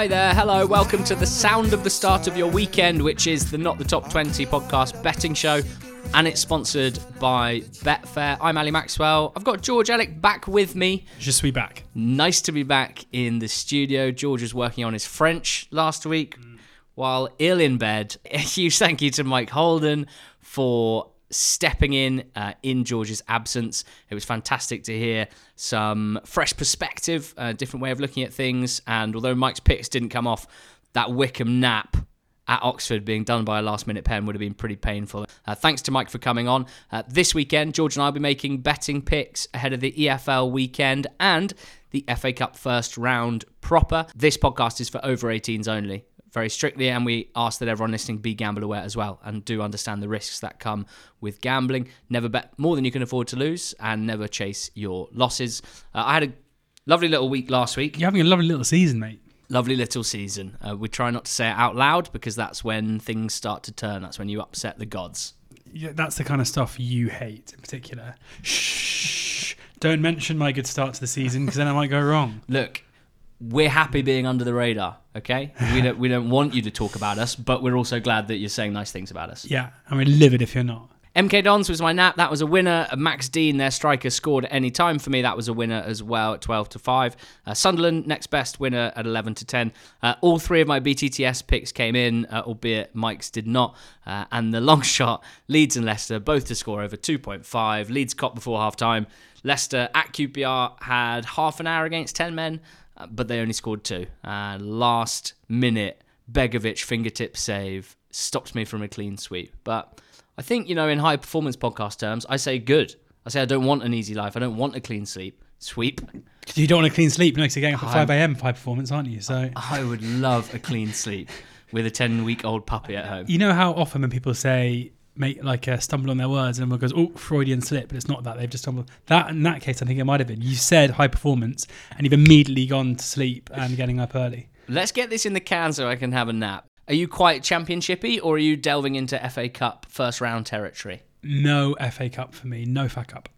Hi there, hello, welcome to the sound of the start of your weekend, which is the Not the Top 20 podcast betting show, and it's sponsored by Betfair. I'm Ali Maxwell. I've got George Elek back with me. Je suis back. Nice to be back in the studio. George was working on his French last week mm. while ill in bed. A huge thank you to Mike Holden for stepping in uh, in George's absence. It was fantastic to hear some fresh perspective, a different way of looking at things. And although Mike's picks didn't come off, that Wycombe nap at Oxford being done by a last minute pen would have been pretty painful. Uh, thanks to Mike for coming on. Uh, this weekend, George and I will be making betting picks ahead of the EFL weekend and the FA Cup first round proper. This podcast is for over 18s only very strictly, and we ask that everyone listening be gamble aware as well and do understand the risks that come with gambling. Never bet more than you can afford to lose, and never chase your losses. Uh, I had a lovely little week last week. You're having a lovely little season, mate. Lovely little season. Uh, we try not to say it out loud because that's when things start to turn. That's when you upset the gods. Yeah, that's the kind of stuff you hate in particular. Shh. Don't mention my good start to the season because then I might go wrong. Look, we're happy being under the radar. Okay, we don't we don't want you to talk about us, but we're also glad that you're saying nice things about us. Yeah, I mean, livid if you're not. MK Dons was my nap. That was a winner. Max Dean, their striker, scored at any time for me. That was a winner as well at 12 to 5. Uh, Sunderland, next best winner at 11 to 10. Uh, all three of my BTTS picks came in, uh, albeit Mike's did not. Uh, and the long shot, Leeds and Leicester, both to score over 2.5. Leeds caught before half time. Leicester at QPR had half an hour against 10 men, uh, but they only scored two. Uh, last minute, Begovic fingertip save stopped me from a clean sweep. But I think, you know, in high performance podcast terms, I say good. I say I don't want an easy life. I don't want a clean sleep. Sweep. You don't want a clean sleep next to getting up at 5 a.m. for high performance, aren't you? So I would love a clean sleep with a 10 week old puppy at home. you know how often when people say make like uh, stumble on their words and everyone goes, "Oh, Freudian slip," but it's not that they've just stumbled. That in that case, I think it might have been. You said high performance, and you've immediately gone to sleep and getting up early. Let's get this in the can so I can have a nap. Are you quite championshipy or are you delving into FA Cup first round territory? No FA Cup for me. No FA Cup.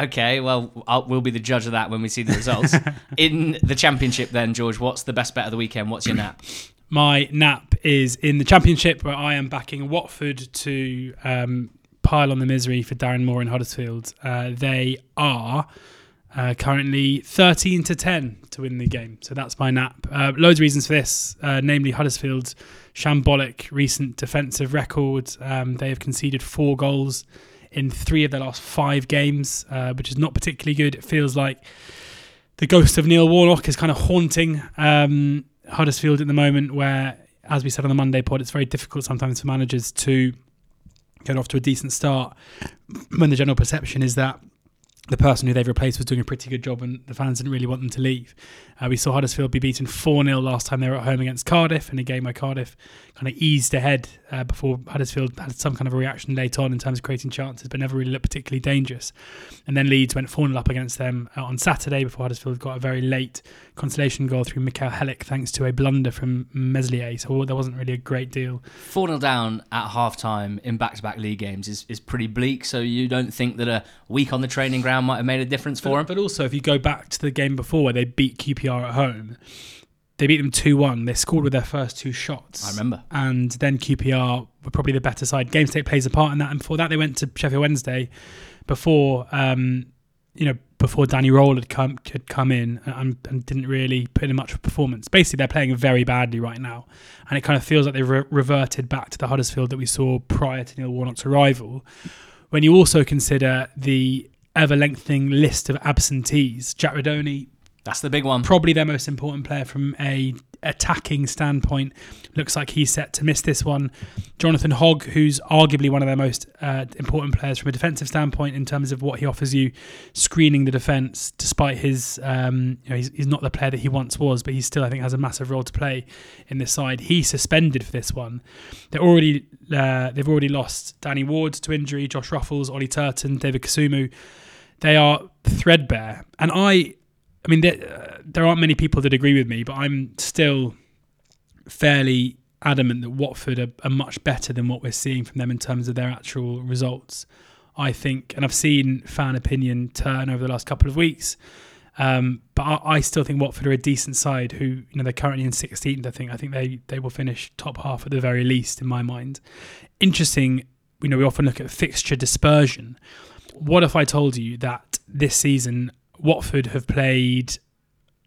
Okay, well, I'll, we'll be the judge of that when we see the results. in the championship, then, George, what's the best bet of the weekend? What's your nap? My nap is in the Championship, where I am backing Watford to um, pile on the misery for Darren Moore in Huddersfield. Uh, they are uh, currently 13 to 10 to win the game. So that's my nap. Uh, loads of reasons for this, uh, namely Huddersfield's shambolic recent defensive record. Um, they have conceded four goals in three of their last five games, uh, which is not particularly good. It feels like the ghost of Neil Warnock is kind of haunting um, Huddersfield at the moment, where, as we said on the Monday pod, it's very difficult sometimes for managers to get off to a decent start when the general perception is that the person who they've replaced was doing a pretty good job and the fans didn't really want them to leave. Uh, we saw Huddersfield be beaten 4 0 last time they were at home against Cardiff in a game where Cardiff kind of eased ahead uh, before Huddersfield had some kind of a reaction late on in terms of creating chances, but never really looked particularly dangerous. And then Leeds went 4 0 up against them uh, on Saturday before Huddersfield got a very late consolation goal through Michal Helik thanks to a blunder from Meslier. So there wasn't really a great deal. 4 0 down at half time in back to back league games is, is pretty bleak. So you don't think that a week on the training ground might have made a difference for them? But also, if you go back to the game before where they beat QPR at home, they beat them 2 1. They scored with their first two shots. I remember. And then QPR were probably the better side. Game state plays a part in that. And before that, they went to Sheffield Wednesday before. Um, you know, before Danny Röhl had come had come in and, and, didn't really put in much of a performance. Basically, they're playing very badly right now, and it kind of feels like they've re- reverted back to the Huddersfield that we saw prior to Neil Warnock's arrival. When you also consider the ever lengthening list of absentees, Jack Rudoni, that's the big one. Probably their most important player from a attacking standpoint. Looks like he's set to miss this one. Jonathan Hogg, who's arguably one of their most uh, important players from a defensive standpoint in terms of what he offers you, screening the defence, despite his, um, you know, he's, he's not the player that he once was, but he still, I think, has a massive role to play in this side. He's suspended for this one. They're already, uh, they've already lost Danny Ward to injury, Josh Ruffels, Ollie Turton, David Kasumu. They are threadbare, and I I mean, there, uh, there aren't many people that agree with me, but I'm still fairly adamant that Watford are, are, much better than what we're seeing from them in terms of their actual results. I think, and I've seen fan opinion turn over the last couple of weeks. Um, but I, I, still think Watford are a decent side. Who you know they're currently in 16th. I think I think they they will finish top half at the very least in my mind. Interesting. You know we often look at fixture dispersion. What if I told you that this season Watford have played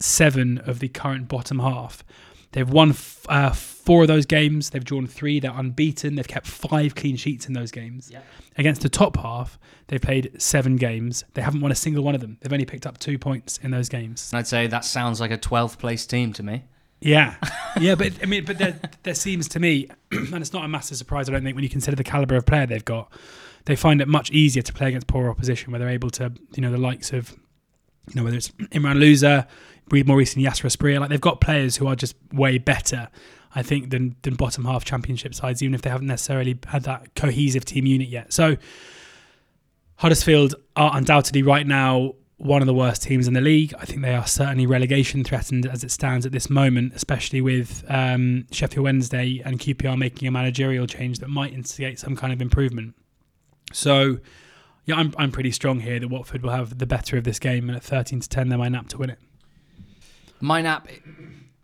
seven of the current bottom half? They've won f- uh, four of those games. They've drawn three. They're unbeaten. They've kept five clean sheets in those games. Yeah. Against the top half, they've played seven games. They haven't won a single one of them. They've only picked up two points in those games. I'd say that sounds like a 12th place team to me. Yeah, yeah, but I mean, but there, there seems to me, and it's not a massive surprise. I don't think when you consider the caliber of player they've got, they find it much easier to play against poor opposition, where they're able to, you know, the likes of, you know, whether it's Imran Louza, more recently Yaser Asprilla, like they've got players who are just way better I think, than than bottom half championship sides, even if they haven't necessarily had that cohesive team unit yet. So Huddersfield are undoubtedly right now one of the worst teams in the league. I think they are certainly relegation threatened as it stands at this moment, especially with um, Sheffield Wednesday and QPR making a managerial change that might instigate some kind of improvement. So, yeah, I'm I'm pretty strong here that Watford will have the better of this game, and at 13 to 10, they're my nap to win it. My nap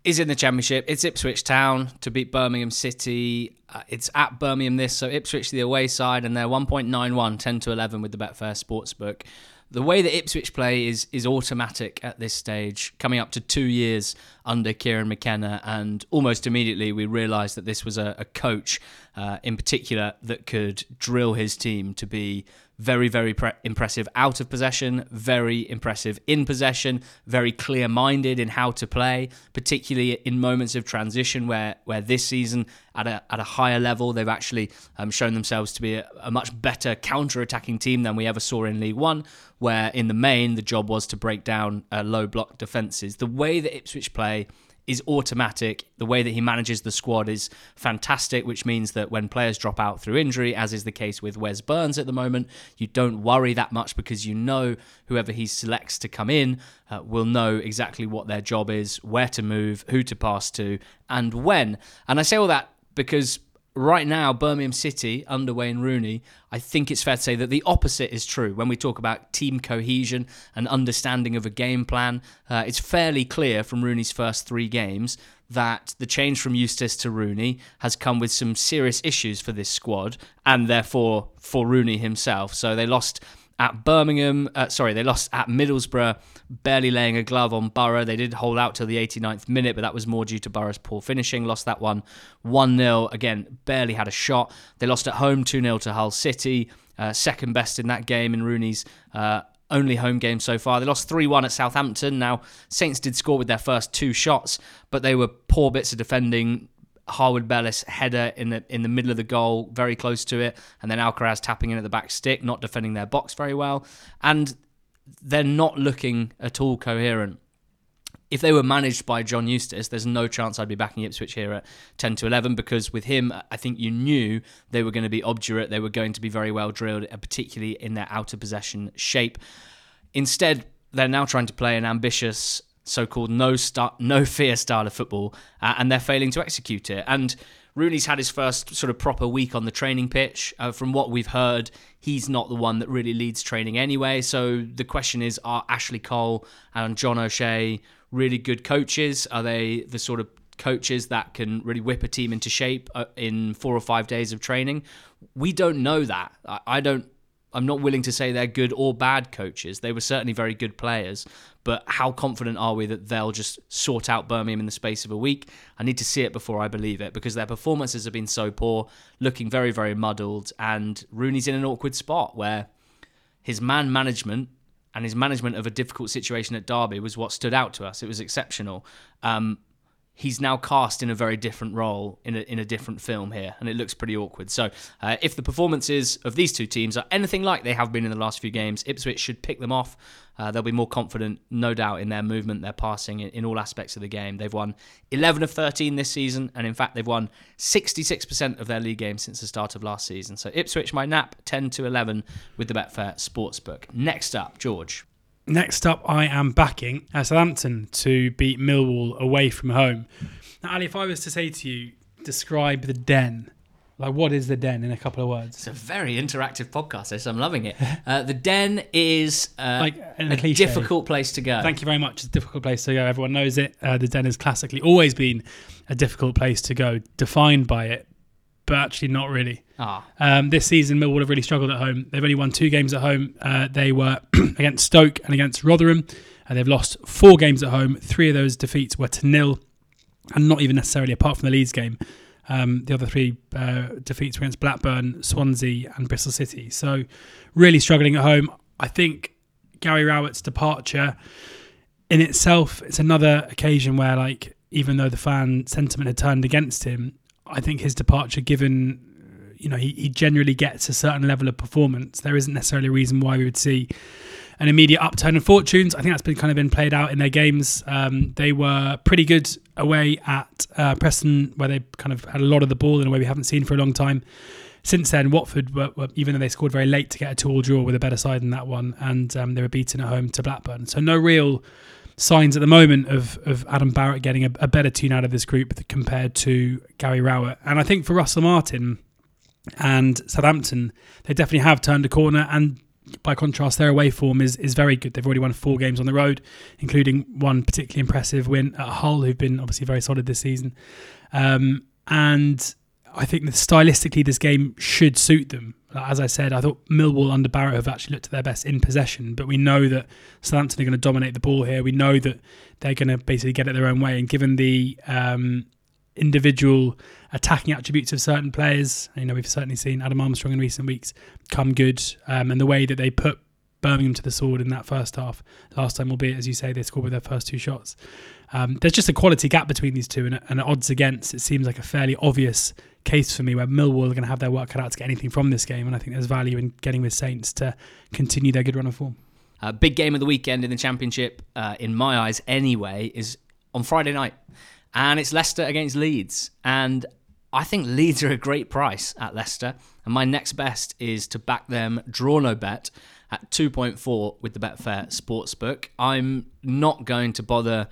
is in the Championship. It's Ipswich Town to beat Birmingham City. Uh, it's at Birmingham this, so Ipswich the away side, and they're 1.91, 10 to 11 with the Betfair Sportsbook. The way that Ipswich play is is automatic at this stage, coming up to two years under Kieran McKenna, and almost immediately we realised that this was a, a coach, uh, in particular, that could drill his team to be very, very pre- impressive out of possession, very impressive in possession, very clear minded in how to play, particularly in moments of transition where, where this season, at a, at a higher level, they've actually um, shown themselves to be a, a much better counter attacking team than we ever saw in League One, where in the main, the job was to break down uh, low block defences. The way that Ipswich play is automatic. The way that he manages the squad is fantastic, which means that when players drop out through injury, as is the case with Wes Burns at the moment, you don't worry that much because you know whoever he selects to come in uh, will know exactly what their job is, where to move, who to pass to, and when. And I say all that because right now, Birmingham City under Wayne Rooney, I think it's fair to say that the opposite is true. When we talk about team cohesion and understanding of a game plan, uh, it's fairly clear from Rooney's first three games that the change from Eustace to Rooney has come with some serious issues for this squad and therefore for Rooney himself. So they lost at Birmingham. Uh, sorry, they lost at Middlesbrough, barely laying a glove on Borough. They did hold out till the 89th minute, but that was more due to Borough's poor finishing. Lost that one 1 0. Again, barely had a shot. They lost at home 2 0 to Hull City. Uh, second best in that game in Rooney's uh, only home game so far. They lost 3 1 at Southampton. Now, Saints did score with their first two shots, but they were poor bits of defending. Harwood Bellis header in the in the middle of the goal, very close to it, and then Alcaraz tapping in at the back stick, not defending their box very well, and they're not looking at all coherent. If they were managed by John Eustace, there's no chance I'd be backing Ipswich here at 10 to 11 because with him, I think you knew they were going to be obdurate, they were going to be very well drilled, particularly in their outer possession shape. Instead, they're now trying to play an ambitious so-called no start, no fear style of football, uh, and they're failing to execute it. And Rooney's had his first sort of proper week on the training pitch. Uh, from what we've heard, he's not the one that really leads training anyway. So the question is: Are Ashley Cole and John O'Shea really good coaches? Are they the sort of coaches that can really whip a team into shape uh, in four or five days of training? We don't know that. I don't I'm not willing to say they're good or bad coaches. They were certainly very good players, but how confident are we that they'll just sort out Birmingham in the space of a week? I need to see it before I believe it because their performances have been so poor, looking very, very muddled, and Rooney's in an awkward spot where his man management and his management of a difficult situation at Derby was what stood out to us. It was exceptional. Um, he's now cast in a very different role in a, in a different film here, and it looks pretty awkward. So, uh, if the performances of these two teams are anything like they have been in the last few games, Ipswich should pick them off. Uh, they'll be more confident, no doubt, in their movement, their passing, in, in, all aspects of the game. They've won 11 of 13 this season, and in fact, they've won 66% of their league games since the start of last season. So, Ipswich, my nap, 10 to 11 with the Betfair Sportsbook. Next up, George. Next up, I am backing Southampton to beat Millwall away from home. Now, Ali, if I was to say to you, describe the den Like, what is the den in a couple of words? It's a very interactive podcast, this. I'm loving it. Uh, the Den is uh, Like, a a cliche. difficult place to go. Thank you very much. It's a difficult place to go. Everyone knows it. Uh, the den has classically always been a difficult place to go, defined by it, but actually not really. Ah, Um, this season, Millwall have really struggled at home. They've only won two games at home. Uh, they were against Stoke and against Rotherham. And they've lost four games at home. Three of those defeats were to nil, and not even necessarily apart from the Leeds game. Um, the other three uh, defeats were against Blackburn, Swansea, and Bristol City. So, really struggling at home. I think Gary Rowett's departure in itself, it's another occasion where, like, even though the fan sentiment had turned against him, I think his departure, given you know, he, he generally gets a certain level of performance. There isn't necessarily a reason why we would see an immediate upturn in fortunes. I think that's been kind of been played out in their games. Um, they were pretty good away at uh, Preston, where they kind of had a lot of the ball in a way we haven't seen for a long time. Since then, Watford, were, were, even though they scored very late to get a two-all draw with a better side than that one, and um, they were beaten at home to Blackburn. So no real signs at the moment of, of Adam Barrett getting a, a better tune out of this group compared to Gary Rowett. And I think for Russell Martin, and Southampton, they definitely have turned a corner. And by contrast, their away form is is very good. They've already won four games on the road, including one particularly impressive win at Hull, who've been obviously very solid this season. Um, and I think that stylistically, this game should suit them. As I said, I thought Millwall under Barrett have actually looked at their best in possession, but we know that Southampton are going to dominate the ball here. We know that they're going to basically get it their own way. And given the um, individual attacking attributes of certain players. You know, we've certainly seen Adam Armstrong in recent weeks come good, um, and the way that they put Birmingham to the sword in that first half last time, albeit as you say, they scored with their first two shots. Um, there's just a quality gap between these two, and, and odds against it seems like a fairly obvious case for me where Millwall are going to have their work cut out to get anything from this game, and I think there's value in getting with Saints to continue their good run of form. Uh, big game of the weekend in the Championship, uh, in my eyes anyway, is on Friday night. And it's Leicester against Leeds. And I think Leeds are a great price at Leicester. And my next best is to back them draw no bet at 2.4 with the Betfair Sportsbook. I'm not going to bother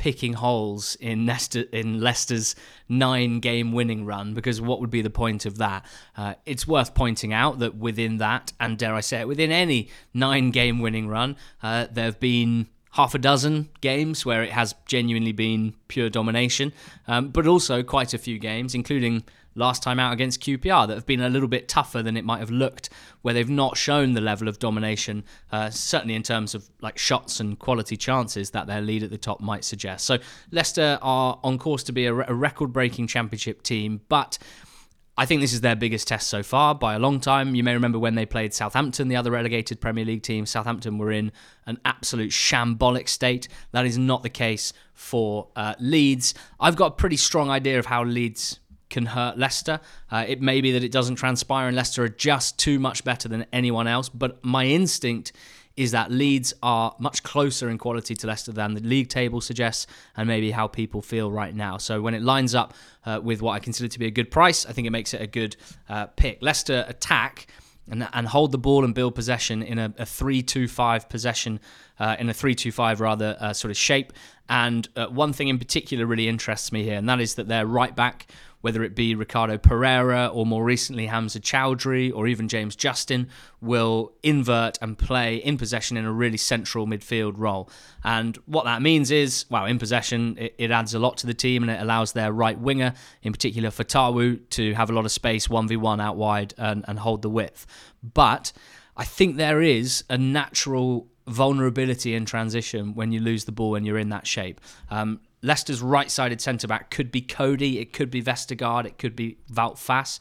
picking holes in in Leicester's nine game winning run because what would be the point of that? Uh, it's worth pointing out that within that, and dare I say it, within any nine game winning run, uh, there have been half a dozen games where it has genuinely been pure domination, um, but also quite a few games, including last time out against QPR, that have been a little bit tougher than it might have looked, where they've not shown the level of domination, uh, certainly in terms of like shots and quality chances that their lead at the top might suggest. So Leicester are on course to be a, a record-breaking championship team, but. I think this is their biggest test so far by a long time. You may remember when they played Southampton, the other relegated Premier League team. Southampton were in an absolute shambolic state. That is not the case for uh, Leeds. I've got a pretty strong idea of how Leeds can hurt Leicester. Uh, it may be that it doesn't transpire and Leicester are just too much better than anyone else, but my instinct is that Leeds are much closer in quality to Leicester than the league table suggests, and maybe how people feel right now. So when it lines up uh, with what I consider to be a good price, I think it makes it a good uh, pick. Leicester attack and, and hold the ball and build possession in a, a 3-2-5 possession, uh, in a 3-2-5 rather uh, sort of shape. And uh, one thing in particular really interests me here, and that is that their right back whether it be Ricardo Pereira or more recently Hamza Choudhury or even James Justin, will invert and play in possession in a really central midfield role. And what that means is, well, in possession, it, it adds a lot to the team and it allows their right winger, in particular Fatawu, to have a lot of space 1v1 out wide and, and hold the width. But I think there is a natural vulnerability in transition when you lose the ball and you're in that shape. Um, Leicester's right-sided centre back could be Coady, it could be Vestergaard, it could be Wout Faes.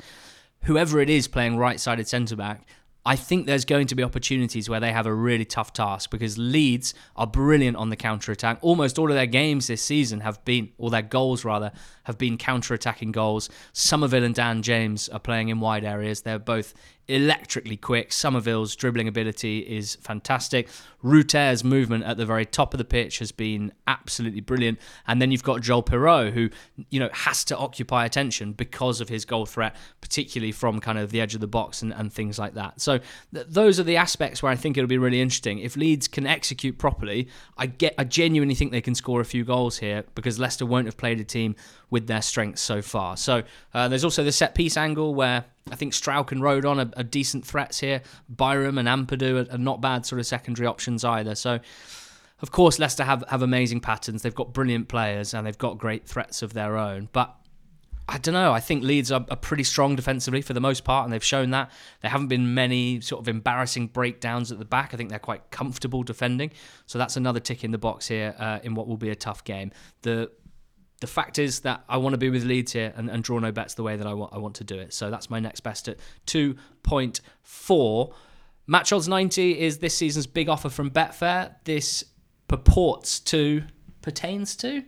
Whoever it is playing right-sided centre back, I think there's going to be opportunities where they have a really tough task because Leeds are brilliant on the counter attack. Almost all of their games this season have been, or their goals rather, have been counter attacking goals. Summerville and Dan James are playing in wide areas. They're both electrically quick. Summerville's dribbling ability is fantastic. Rutter's movement at the very top of the pitch has been absolutely brilliant. And then you've got Joel Piroe, who, you know, has to occupy attention because of his goal threat, particularly from kind of the edge of the box and, and things like that. So th- those are the aspects where I think it'll be really interesting. If Leeds can execute properly, I get I genuinely think they can score a few goals here because Leicester won't have played a team with their strengths so far. So uh, there's also the set piece angle where I think Struijk and Rodon are, are decent threats here. Byram and Ampadu are, are not bad sort of secondary options either. So of course, Leicester have, have amazing patterns. They've got brilliant players and they've got great threats of their own. But I don't know. I think Leeds are, are, pretty strong defensively for the most part, and they've shown that. There haven't been many sort of embarrassing breakdowns at the back. I think they're quite comfortable defending. So that's another tick in the box here uh, in what will be a tough game. The the fact is that I want to be with Leeds here and, and draw no bets the way that I want, I want to do it. So that's my next best at 2.4. Match odds 90 is this season's big offer from Betfair. This purports to, pertains to,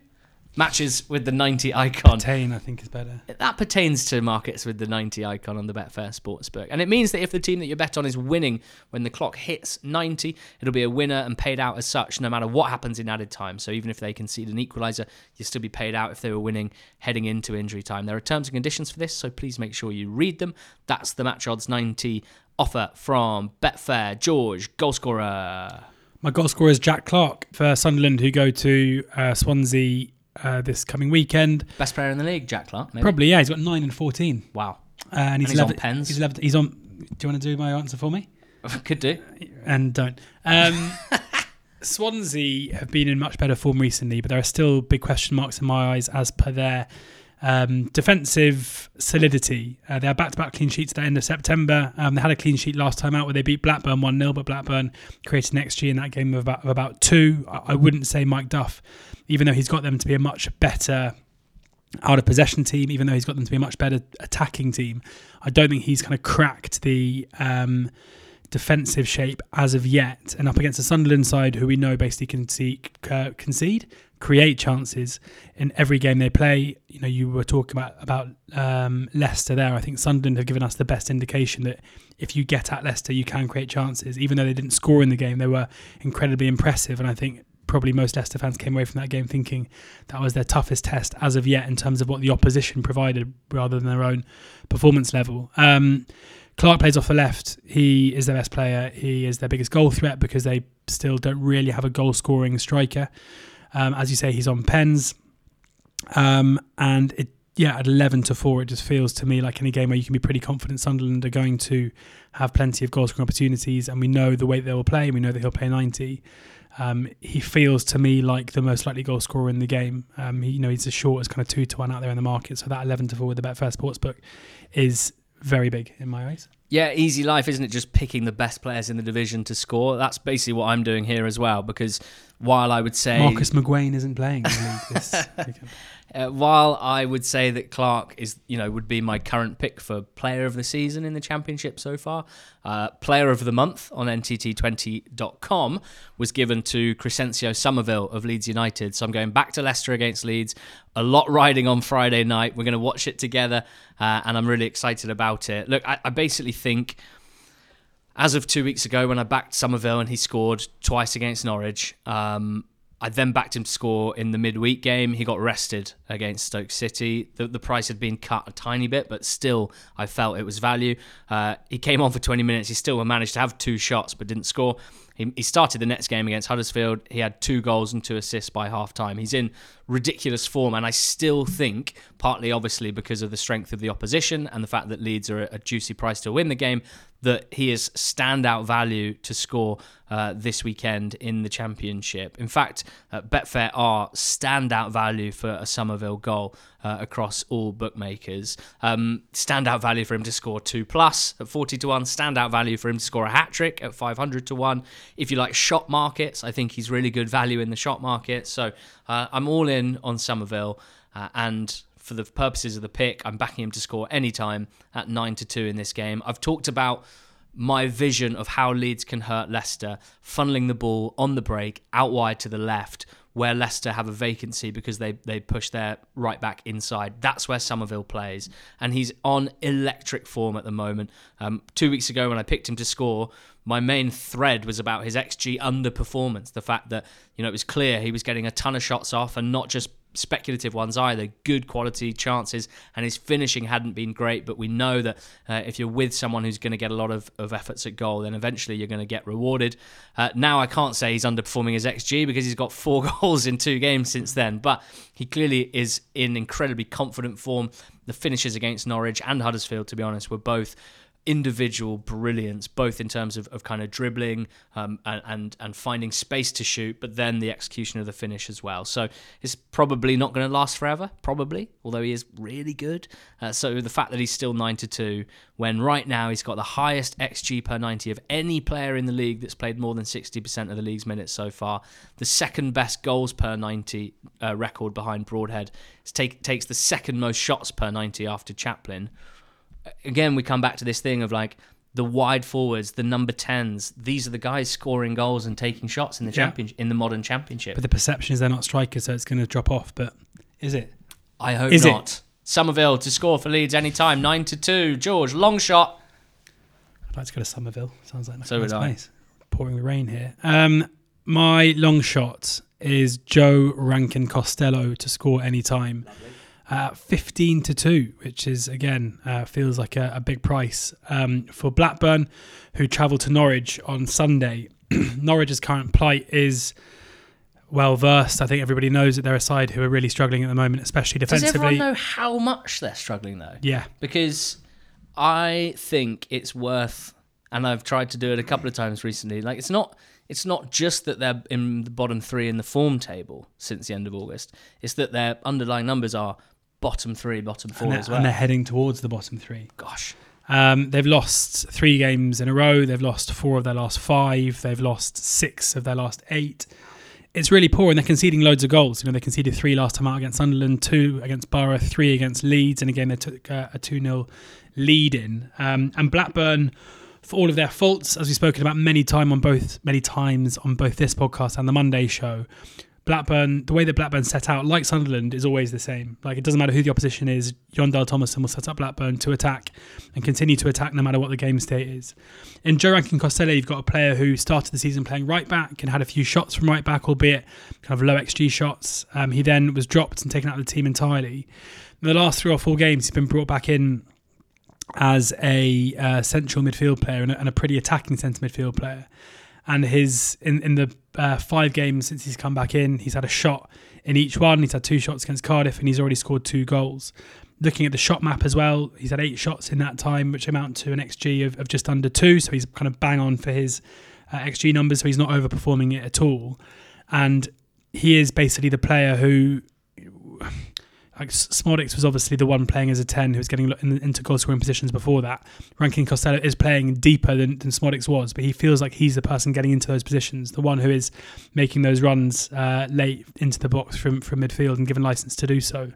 matches with the 90 icon. Pertain, I think, is better. That pertains to markets with the 90 icon on the Betfair Sportsbook. And it means that if the team that you bet on is winning when the clock hits 90, it'll be a winner and paid out as such no matter what happens in added time. So even if they concede an equaliser, you'll still be paid out if they were winning heading into injury time. There are terms and conditions for this, so please make sure you read them. That's the Match Odds 90 offer from Betfair. George, goalscorer. My goal scorer is Jack Clarke for Sunderland, who go to uh, Swansea uh, this coming weekend. Best player in the league, Jack Clarke. Maybe? Probably, yeah. He's got nine and fourteen, Wow. uh, and he's, And he's on pens. He's, level- he's on. Do you want to do my answer for me? Could do. And don't. Um, Swansea have been in much better form recently, but there are still big question marks in my eyes as per their um, defensive solidity. Uh, they had back-to-back clean sheets at the end of September. Um, they had a clean sheet last time out where they beat Blackburn 1-0, but Blackburn created an XG in that game of about, of about two. I, I wouldn't say Mike Duff, even though he's got them to be a much better out of possession team, even though he's got them to be a much better attacking team. I don't think he's kind of cracked the um, defensive shape as of yet. And up against the Sunderland side, who we know basically concede, uh, concede create chances in every game they play. You know, you were talking about about um, Leicester there. I think Sunderland have given us the best indication that if you get at Leicester, you can create chances. Even though they didn't score in the game, they were incredibly impressive. And I think probably most Leicester fans came away from that game thinking that was their toughest test as of yet in terms of what the opposition provided rather than their own performance level. Um, Clarke plays off the left. He is their best player. He is their biggest goal threat because they still don't really have a goal scoring striker. Um, as you say, he's on pens. Um, and it, yeah, at 11 to 4, it just feels to me like any game where you can be pretty confident Sunderland are going to have plenty of goal scoring opportunities. And we know the way they will play. We know that he'll play 90. Um, he feels to me like the most likely goal scorer in the game. Um, he, you know, he's the shortest kind of two to one out there in the market. So that 11 to 4 with the Betfair Sportsbook is very big in my eyes. Yeah, easy life, isn't it? Just picking the best players in the division to score. That's basically what I'm doing here as well. Because while I would say Marcus McGuane isn't playing in the league this. Uh, while I would say that Clarke is, you know, would be my current pick for player of the season in the championship so far, uh, player of the month on NTT20.com was given to Crysencio Summerville of Leeds United. So I'm going back to Leicester against Leeds. A lot riding on Friday night. We're going to watch it together, uh, and I'm really excited about it. Look, I, I basically think. As of two weeks ago, when I backed Summerville and he scored twice against Norwich, um, I then backed him to score in the midweek game. He got rested against Stoke City. The, the price had been cut a tiny bit, but still, I felt it was value. Uh, he came on for 20 minutes. He still managed to have two shots, but didn't score. He, started the next game against Huddersfield. He had two goals and two assists by half time. He's in ridiculous form, and I still think, partly obviously because of the strength of the opposition and the fact that Leeds are a juicy price to win the game, that he is standout value to score uh, this weekend in the championship. In fact, uh, Betfair are standout value for a Summerville goal uh, across all bookmakers. Um, standout value for him to score two plus at 40 to 1. Standout value for him to score a hat trick at 500 to 1. If you like shot markets, I think he's really good value in the shot market. So uh, I'm all in on Summerville. Uh, and for the purposes of the pick, I'm backing him to score anytime at 9 to 2 in this game. I've talked about my vision of how Leeds can hurt Leicester, funneling the ball on the break out wide to the left where Leicester have a vacancy because they they push their right back inside. That's where Summerville plays, and he's on electric form at the moment. Um, two weeks ago, when I picked him to score, my main thread was about his XG underperformance. The fact that you know it was clear he was getting a ton of shots off, and not just speculative ones either. Good quality chances, and his finishing hadn't been great. But we know that uh, if you're with someone who's going to get a lot of, of efforts at goal, then eventually you're going to get rewarded. Uh, now I can't say he's underperforming his XG because he's got four goals in two games since then, but he clearly is in incredibly confident form. The finishes against Norwich and Huddersfield, to be honest, were both individual brilliance, both in terms of, of kind of dribbling um, and, and and finding space to shoot, but then the execution of the finish as well. So it's probably not going to last forever, probably, although he is really good. Uh, so the fact that he's still 92 when right now he's got the highest xG per 90 of any player in the league that's played more than 60% of the league's minutes so far, the second best goals per 90 uh, record behind Broadhead, take, takes the second most shots per 90 after Chaplin again, we come back to this thing of like the wide forwards, the number tens. These are the guys scoring goals and taking shots in the Yeah. championship, in the modern championship. But the perception is they're not strikers, so it's going to drop off. But is it? I hope Is it? not. Summerville to score for Leeds anytime, nine to two. George, long shot. I'd like to go to Somerville. Sounds like, like So a nice place. Pouring the rain here. Um, my long shot is Joe Rankin Costello to score anytime. Uh, 15 to 2, which is again uh, feels like a, a big price um, for Blackburn, who travel to Norwich on Sunday. Norwich's current plight is well versed. I think everybody knows that they're a side who are really struggling at the moment, especially defensively. Does everyone know how much they're struggling though? Yeah, because I think it's worth, and I've tried to do it a couple of times recently. Like it's not, it's not just that they're in the bottom three in the form table since the end of August. It's that their underlying numbers are bottom three, bottom four and as well. and they're heading towards the bottom three. Gosh, Um, they've lost three games in a row. They've lost four of their last five. They've lost six of their last eight. It's really poor, and they're conceding loads of goals. You know, they conceded three last time out against Sunderland, two against Borough, three against Leeds, and again they took uh, a two 0 lead in. Um, and Blackburn, for all of their faults, as we've spoken about many time on both many times on both this podcast and the Monday show, Blackburn, the way that Blackburn set out, like Sunderland, is always the same. Like it doesn't matter who the opposition is. Jon Dahl Tomasson will set up Blackburn to attack and continue to attack no matter what the game state is. In Joe Rankin Costello, you've got a player who started the season playing right back and had a few shots from right back, albeit kind of low XG shots. Um, he then was dropped and taken out of the team entirely. In the last three or four games, he's been brought back in as a uh, central midfield player and a, and a pretty attacking centre midfield player. And his in in the uh, five games since he's come back in, he's had a shot in each one. He's had two shots against Cardiff, and he's already scored two goals. Looking at the shot map as well, he's had eight shots in that time, which amount to an xG of, of just under two. So he's kind of bang on for his uh, xG numbers. So he's not overperforming it at all. And he is basically the player who like Szmodics was obviously the one playing as a 10 who was getting in, into goal scoring positions before that. Rankin Costello is playing deeper than, than Szmodics was, but he feels like he's the person getting into those positions, the one who is making those runs uh, late into the box from, from midfield and given license to do so.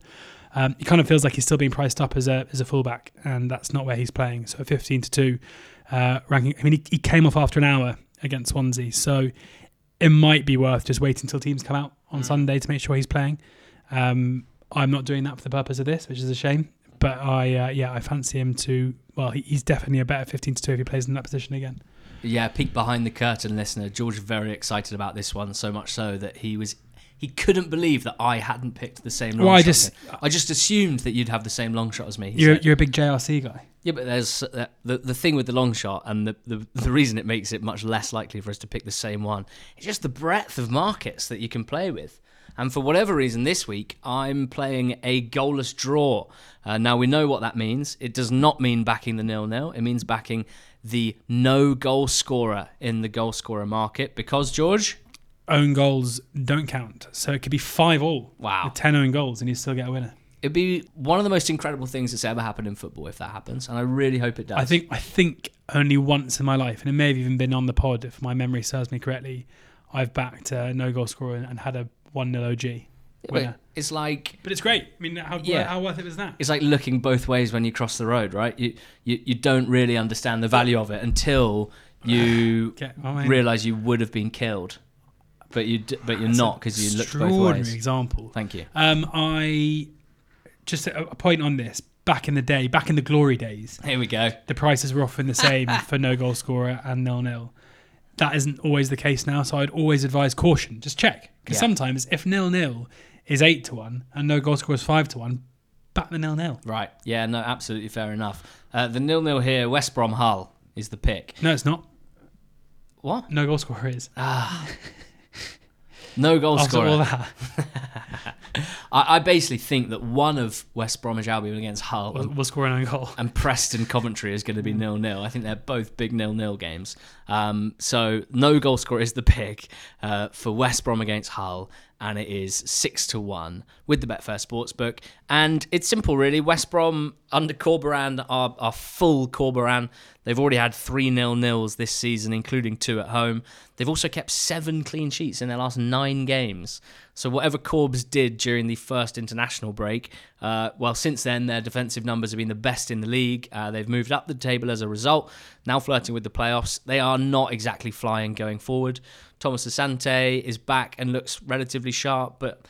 Um, he kind of feels like he's still being priced up as a as a fullback, and that's not where he's playing. So at 15 to 2, uh, ranking, I mean, he, he came off after an hour against Swansea, so it might be worth just waiting until teams come out on Sunday to make sure he's playing. Um, I'm not doing that for the purpose of this, which is a shame. But I, uh, yeah, I fancy him to. Well, he, he's definitely a better 15 to 2 if he plays in that position again. yeah, peek behind the curtain, listener. George very excited about this one, so much so that he was. He couldn't believe that I hadn't picked the same long Well, I just- I just assumed that you'd have the same long shot as me. You're, you're a big JRC guy. Yeah, but there's uh, the the thing with the long shot, and the, the the reason it makes it much less likely for us to pick the same one is just the breadth of markets that you can play with. And for whatever reason, this week I'm playing a goalless draw. Uh, now we know what that means. It does not mean backing the nil nil. It means backing the no goal scorer in the goal scorer market because George. Own goals don't count. So it could be 5 all. Wow. 10 own goals, and you still get a winner. It'd be one of the most incredible things that's ever happened in football if that happens, and I really hope it does. I think I think only once in my life, and it may have even been on the pod if my memory serves me correctly, I've backed a no goal scorer and had a 1 0 OG But winner. it's like But it's great. I mean, how, Yeah. how worth it was that? it's like looking both ways when you cross the road, right? You you, you don't really understand the value of it until you Okay, realize you would have been killed. but you d- but you're not because you looked both Extraordinary ways. example. Thank you. Um, I just a, a point on this. Back in the day, back in the glory days, Here we go. the prices were often the same for no goal scorer and nil nil. That isn't always the case now, so I'd always advise caution. Just check because Yeah. sometimes if nil nil is eight to one and no goal scorer is five to one, back the nil nil. Right. Yeah. No. Absolutely fair enough. Uh, the nil nil here. West Brom Hull is the pick. No, it's not. What? No goal scorer is. Ah. no goal After scorer. all that, I, I basically think that one of West Bromwich Albion against Hull we'll, we'll score an own goal. and Preston Coventry is going to be nil nil. I think they're both big nil nil games. Um, so no goal scorer is the pick uh, for West Brom against Hull, and it is six to one with the Betfair Sportsbook. And it's simple, really. West Brom under Corberan are, are full Corberan. They've already had three nil nils this season, including two at home. They've also kept seven clean sheets in their last nine games. So whatever Corbs did during the first international break, uh, well, since then their defensive numbers have been the best in the league. Uh, they've moved up the table as a result. Now flirting with the playoffs. They are not exactly flying going forward. Thomas Asante is back and looks relatively sharp, but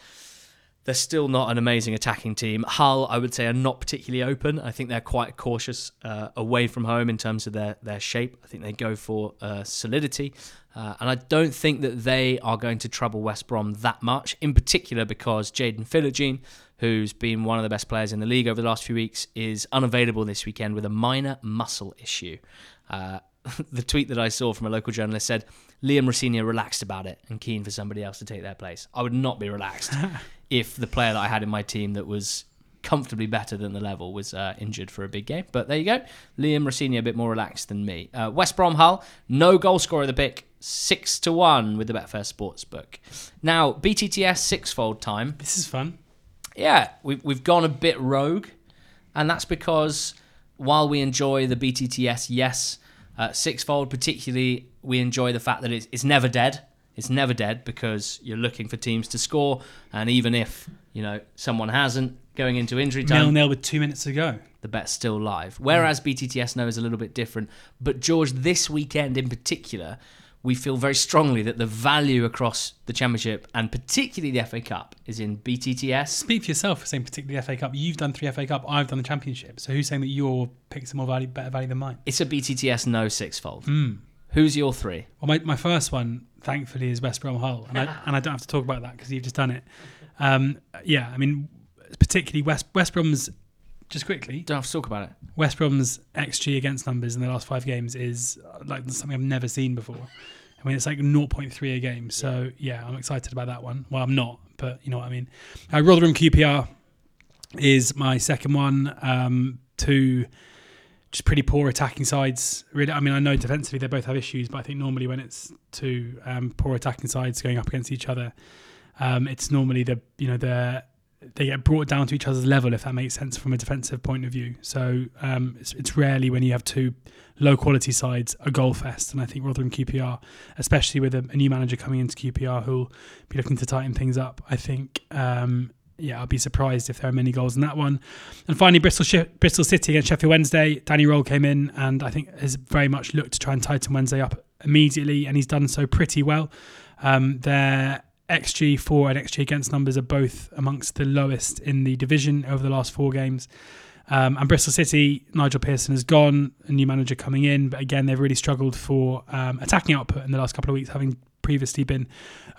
they're still not an amazing attacking team. Hull, I would say, are not particularly open. I think they're quite cautious uh, away from home in terms of their, their shape. I think they go for uh, solidity. Uh, and I don't think that they are going to trouble West Brom that much, in particular because Jaden Philogene, who's been one of the best players in the league over the last few weeks, is unavailable this weekend with a minor muscle issue. Uh, the tweet that I saw from a local journalist said Liam Rosenior relaxed about it and keen for somebody else to take their place. I would not be relaxed if the player that I had in my team that was comfortably better than the level was uh, injured for a big game. But there you go. Liam Rosenior a bit more relaxed than me. Uh, West Brom Hull, no goal scorer of the pick, six to one with the Betfair Sportsbook. Now BTTS sixfold time. This is fun. Yeah, we've, we've gone a bit rogue, and that's because while we enjoy the BTTS, yes, uh, sixfold, particularly, we enjoy the fact that it's, it's never dead. It's never dead because you're looking for teams to score, and even if you know someone hasn't going into injury time, Nil nil with two minutes to go. the bet's still live. Whereas BTTS No is a little bit different. But George, this weekend in particular, we feel very strongly that the value across the Championship and particularly the FA Cup is in BTTS. Speak for yourself for saying particularly FA Cup. You've done three FA Cup. I've done the Championship. So who's saying that your picks are more value, better value than mine? It's a BTTS No sixfold. Hmm. Who's your three? Well, my, my first one, thankfully, is West Brom Hull, and I, and I don't have to talk about that because you've just done it. Um, yeah, I mean, particularly West West Brom's. Just quickly, Don't have to talk about it. West Brom's xG against numbers in the last five games is uh, like something I've never seen before. I mean, it's like 0.3 a game. So yeah, I'm excited about that one. Well, I'm not, but you know what I mean. Uh, Rotherham QPR is my second one. Um, two just pretty poor attacking sides. Really, I mean, I know defensively they both have issues, but I think normally when it's two um, poor attacking sides going up against each other, um, it's normally the you know the they get brought down to each other's level, if that makes sense from a defensive point of view. So um, it's, it's rarely when you have two low quality sides a goal fest. And I think Rotherham QPR, especially with a, a new manager coming into QPR who'll be looking to tighten things up, I think. Um, yeah, I'll be surprised if there are many goals in that one. And finally, Bristol Bristol City against Sheffield Wednesday. Danny Röhl came in and I think has very much looked to try and tighten Wednesday up immediately, and he's done so pretty well. Um, their XG for and XG against numbers are both amongst the lowest in the division over the last four games. Um, and Bristol City, Nigel Pearson has gone, a new manager coming in, but again, they've really struggled for um, attacking output in the last couple of weeks, having previously been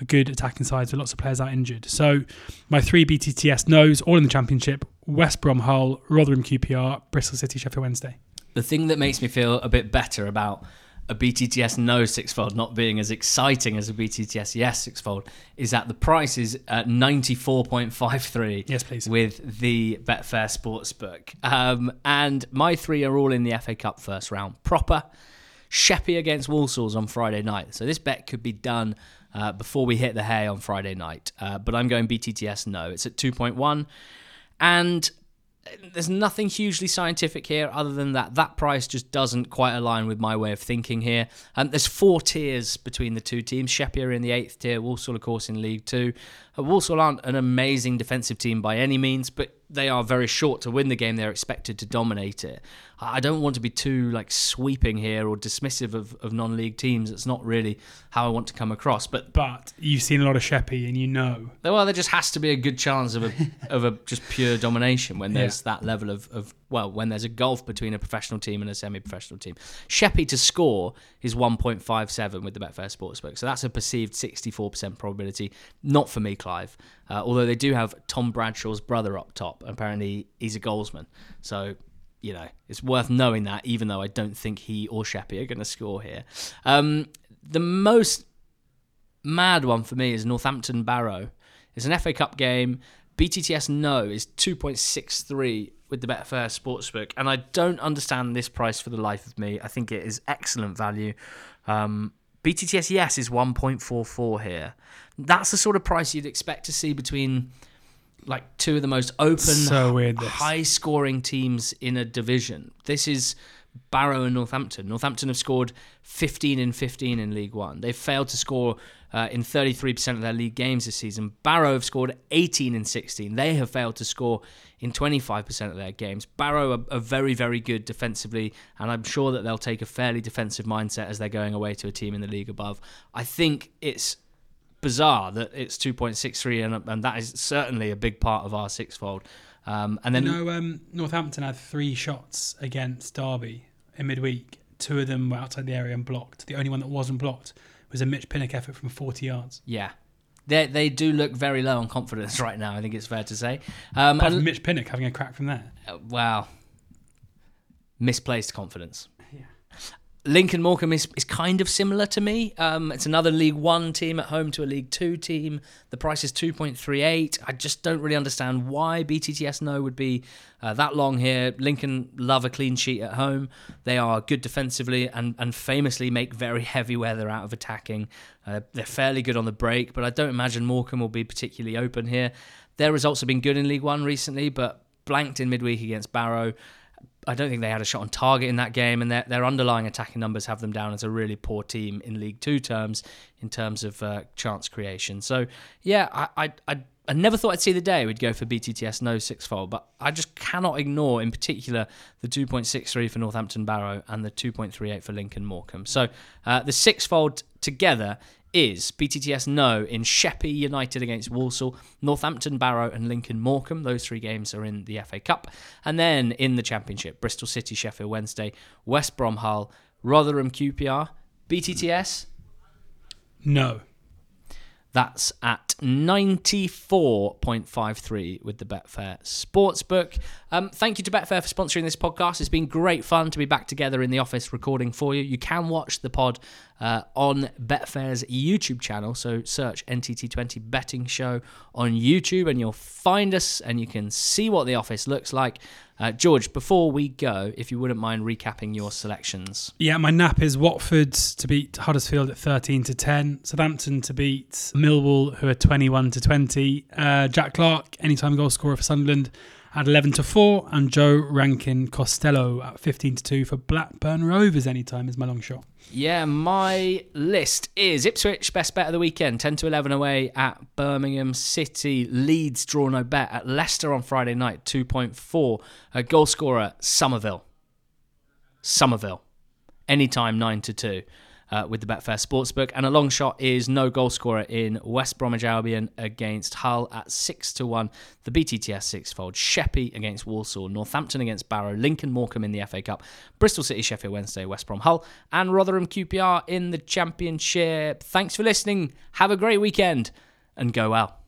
a good attacking side with lots of players out injured. So, my three BTTS knows, all in the Championship West Brom Hull, Rotherham QPR, Bristol City, Sheffield Wednesday. The thing that makes me feel a bit better about a BTTS no sixfold not being as exciting as a BTTS yes sixfold is that the price is at 94.53 Yes, please. with the Betfair Sportsbook. Um, and my three are all in the FA Cup first round proper. Sheppey against Walsall's on Friday night. So this bet could be done uh, before we hit the hay on Friday night. Uh, but I'm going BTTS no. It's at 2.1. And there's nothing hugely scientific here other than that that price just doesn't quite align with my way of thinking here. Um, there's four tiers between the two teams. Sheppey are in the eighth tier, Walsall, of course, in League Two. Uh, Walsall aren't an amazing defensive team by any means, but they are very short to win the game. They're expected to dominate it. I don't want to be too like sweeping here or dismissive of, of non-league teams. It's not really how I want to come across. But But you've seen a lot of Sheppey and you know. well, there just has to be a good chance of a of a just pure domination when there's that level of, of well, when there's a gulf between a professional team and a semi-professional team. Sheppey to score is 1.57 with the Betfair Sportsbook, so that's a perceived 64% probability. Not for me, Clive. Uh, although they do have Tom Bradshaw's brother up top. Apparently, he's a goalsman, so you know it's worth knowing that. Even though I don't think he or Sheppey are going to score here. Um, the most mad one for me is Northampton Barrow. It's an FA Cup game. BTTS no is 2.63 with the Betfair Sportsbook, and I don't understand this price for the life of me. I think it is excellent value. Um, BTTS yes is 1.44 here. That's the sort of price you'd expect to see between like two of the most open, So weird, high-scoring teams in a division. This is Barrow and Northampton. Northampton have scored 15 in 15 in League One. They've failed to score uh, in 33% of their league games this season. Barrow have scored 18 in 16. They have failed to score in 25% of their games. Barrow are, are very, very good defensively, and I'm sure that they'll take a fairly defensive mindset as they're going away to a team in the league above. I think it's bizarre that it's 2.63, and, and that is certainly a big part of our sixfold. Um, and then You know, um, Northampton had three shots against Derby in midweek. Two of them were outside the area and blocked. The only one that wasn't blocked was a Mitch Pinnock effort from 40 yards. Yeah. They, they do look very low on confidence right now, I think it's fair to say. Um, Apart and- Mitch Pinnock having a crack from there. uh, wow. Misplaced confidence. Lincoln Morecambe is, is kind of similar to me. Um, it's another League One team at home to a League Two team. The price is 2.38. I just don't really understand why BTTS no would be uh, that long here. Lincoln love a clean sheet at home. They are good defensively and, and famously make very heavy weather out of attacking. Uh, they're fairly good on the break, but I don't imagine Morecambe will be particularly open here. Their results have been good in League One recently, but blanked in midweek against Barrow. I don't think they had a shot on target in that game, and their, their underlying attacking numbers have them down as a really poor team in League Two terms, in terms of uh, chance creation. So, yeah, I, I, I, never thought I'd see the day we'd go for BTTS no sixfold, but I just cannot ignore, in particular, the 2.63 for Northampton Barrow and the 2.38 for Lincoln Morecambe. So, uh, the sixfold together is BTTS no in Sheppey United against Walsall, Northampton Barrow and Lincoln Morecambe. Those three games are in the FA Cup. And then in the Championship, Bristol City, Sheffield Wednesday, West Brom Hull, Rotherham QPR, BTTS. No. That's at 94.53 with the Betfair Sportsbook. Um, thank you to Betfair for sponsoring this podcast. It's been great fun to be back together in the office recording for you. You can watch the pod uh, on Betfair's YouTube channel. So search NTT20 Betting Show on YouTube and you'll find us and you can see what the office looks like. Uh, George, before we go, if you wouldn't mind recapping your selections. Yeah, my nap is Watford to beat Huddersfield at 13 to 10, Southampton to beat Millwall, who are 21 to 20, uh, Jack Clarke, anytime goal scorer for Sunderland, at 11 to 4, and Joe Rankin Costello at 15 to 2 for Blackburn Rovers anytime is my long shot. Yeah, my list is Ipswich, best bet of the weekend, 10 to 11 away at Birmingham City. Leeds, draw no bet at Leicester on Friday night, 2.4. A goal scorer, Summerville. Summerville. Anytime 9 to 2 uh, with the Betfair Sportsbook. And a long shot is no goal scorer in West Bromwich Albion against Hull at 6 to 1. The BTTS sixfold. Sheppey against Walsall. Northampton against Barrow. Lincoln Morecambe in the FA Cup. Bristol City, Sheffield Wednesday, West Brom Hull. And Rotherham QPR in the Championship. Thanks for listening. Have a great weekend and go well.